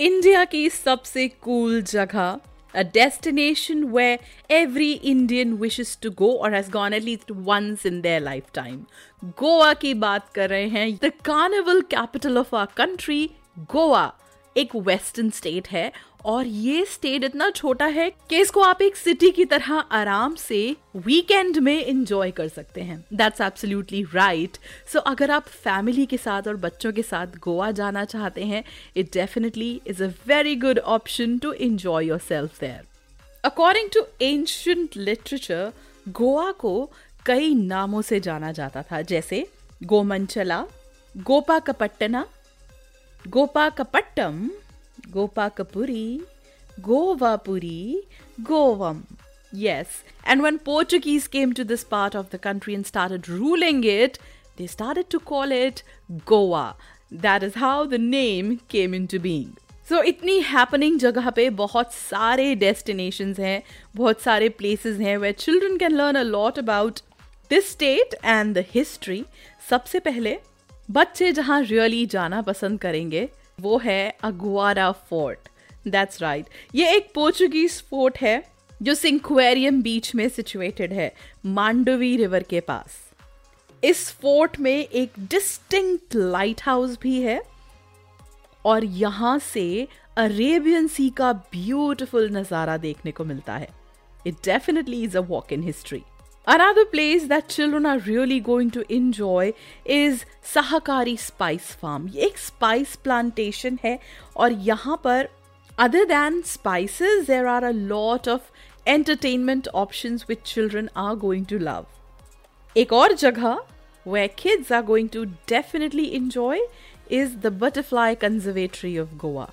India की सबसे cool जगह a destination where every Indian wishes to go or has gone at least once in their lifetime. Goa की बात कर रहे हैं the carnival capital of our country, Goa एक वेस्टर्न स्टेट है और ये स्टेट इतना छोटा है कि इसको आप एक सिटी की तरह आराम से वीकेंड में एंजॉय कर सकते हैं। दैट्स एब्सोल्युटली राइट सो अगर आप फैमिली के साथ और बच्चों के साथ गोवा जाना चाहते हैं it definitely is a very good option to enjoy yourself there according to ancient literature Goa को कई नामों से जाना जाता था, जैसे Gomanchala Gopakapattana Gopakapattam Gopakapuri, Govapuri, Govam. Yes, and when Portuguese came to this part of the country and started ruling it, they started to call it Goa. That is how the name came into being. So so, इतनी happening जगह पे बहुत सारे destinations हैं बहुत सारे places हैं where children can learn a lot about this state and the history सबसे पहले बच्चे जहाँ रियली जाना पसंद करेंगे, वो है अगुआरा फोर्ट दैट्स राइट ये एक पोर्चुगीज फोर्ट है, जो सिंक्वेरियम बीच में सिचुएटेड है मांडवी रिवर के पास. इस फोर्ट में एक डिस्टिंक्ट लाइट हाउस भी है, और यहाँ से अरेबियन सी का ब्यूटिफुल नज़ारा देखने को मिलता है. It definitely is a walk in history Another place that children are really going to enjoy is Sahakari Spice Farm. ये एक spice plantation है और यहाँ पर other than spices there are a lot of entertainment options which children are going to love. एक और जगह where kids are going to definitely enjoy is the Butterfly Conservatory of Goa.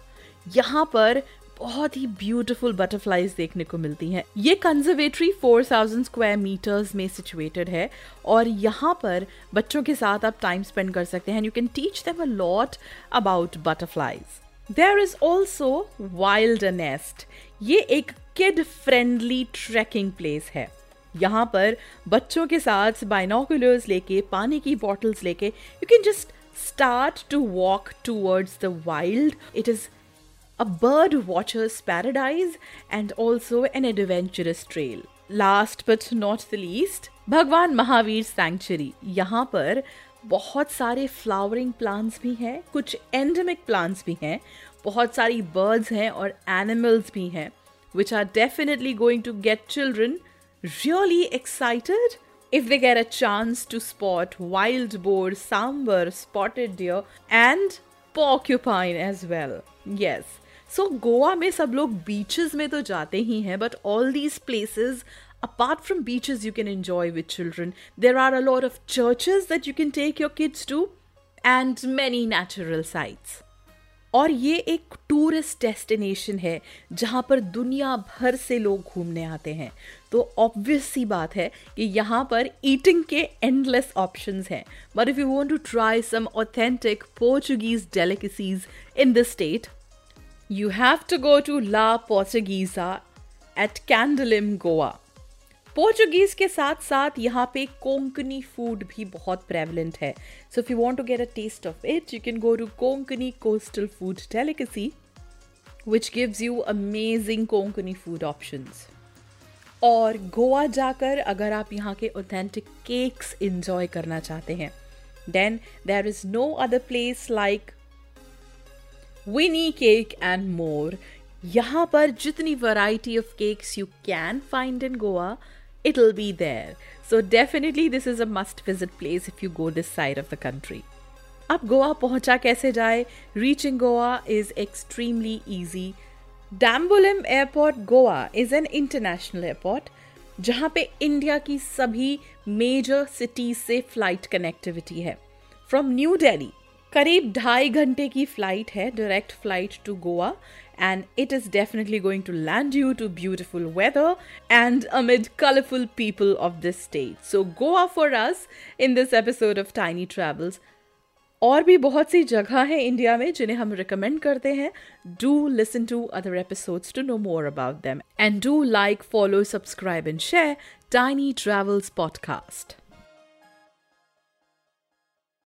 यहाँ पर बहुत ही ब्यूटीफुल बटरफ्लाईज देखने को मिलती हैं। ये कंजर्वेटरी 4000 स्क्वायर मीटर्स में सिचुएटेड है और यहाँ पर बच्चों के साथ आप टाइम स्पेंड कर सकते हैं। You can teach them a lot about butterflies there is also wild nest ये एक किड फ्रेंडली ट्रैकिंग प्लेस है। यहाँ पर बच्चों के साथ बाइनोकुलर्स लेके, पानी की बॉटल्स लेके you can just start to walk towards the wild it is a bird watcher's paradise, and also an adventurous trail. Last but not the least, भगवान महावीर सैंक्चुरी यहाँ पर बहुत सारे फ्लावरिंग प्लांट्स भी हैं कुछ एंडेमिक प्लांट्स भी हैं बहुत सारी बर्ड्स हैं और एनिमल्स भी हैं which are definitely going to get children really excited if they get a chance to spot wild boar, sambar, spotted deer, and porcupine as well. Yes, सो गोवा में सब लोग बीचेस में तो जाते ही हैं but all these places apart from beaches, you can enjoy with children. There are a lot of churches that you can take your kids to and many natural sites. और ये एक टूरिस्ट डेस्टिनेशन है, जहाँ पर दुनिया भर से लोग घूमने आते हैं। तो ऑब्वियस सी बात है कि यहाँ पर ईटिंग के एंडलेस ऑप्शंस हैं। But if you want to try some authentic Portuguese delicacies in the state you have to go to La Portuguesa at Candolim, Goa. Portuguese के साथ साथ यहाँ पे कोंकनी फ़ूड भी बहुत प्रेवलेंट है so if you want to get a taste of it you can go to Konkani coastal food delicacy which gives you amazing Konkani food options. और गोवा जाकर अगर आप यहाँ के ऑथेंटिक केक्स इंजॉय करना चाहते हैं then there is no other place like Vinny cake and more यहाँ पर जितनी variety of cakes you can find in Goa it will be there so definitely this is a must visit place if you go this side of the country अब गोवा पहुँचा कैसे जाए? Reaching Goa is extremely easy Dabolim airport Goa is an international airport जहाँ पे India की सभी major cities से flight connectivity है। फ्रॉम न्यू दिल्ली करीब ढाई घंटे की फ़्लाइट है direct flight to Goa and it is definitely going to land you to beautiful weather and amid colourful people of this state so Goa for us in this episode of Tiny Travels और भी बहुत सी जगह हैं India में जिन्हें हम recommend करते हैं। Do listen to other episodes to know more about them and do like follow subscribe and share Tiny Travels podcast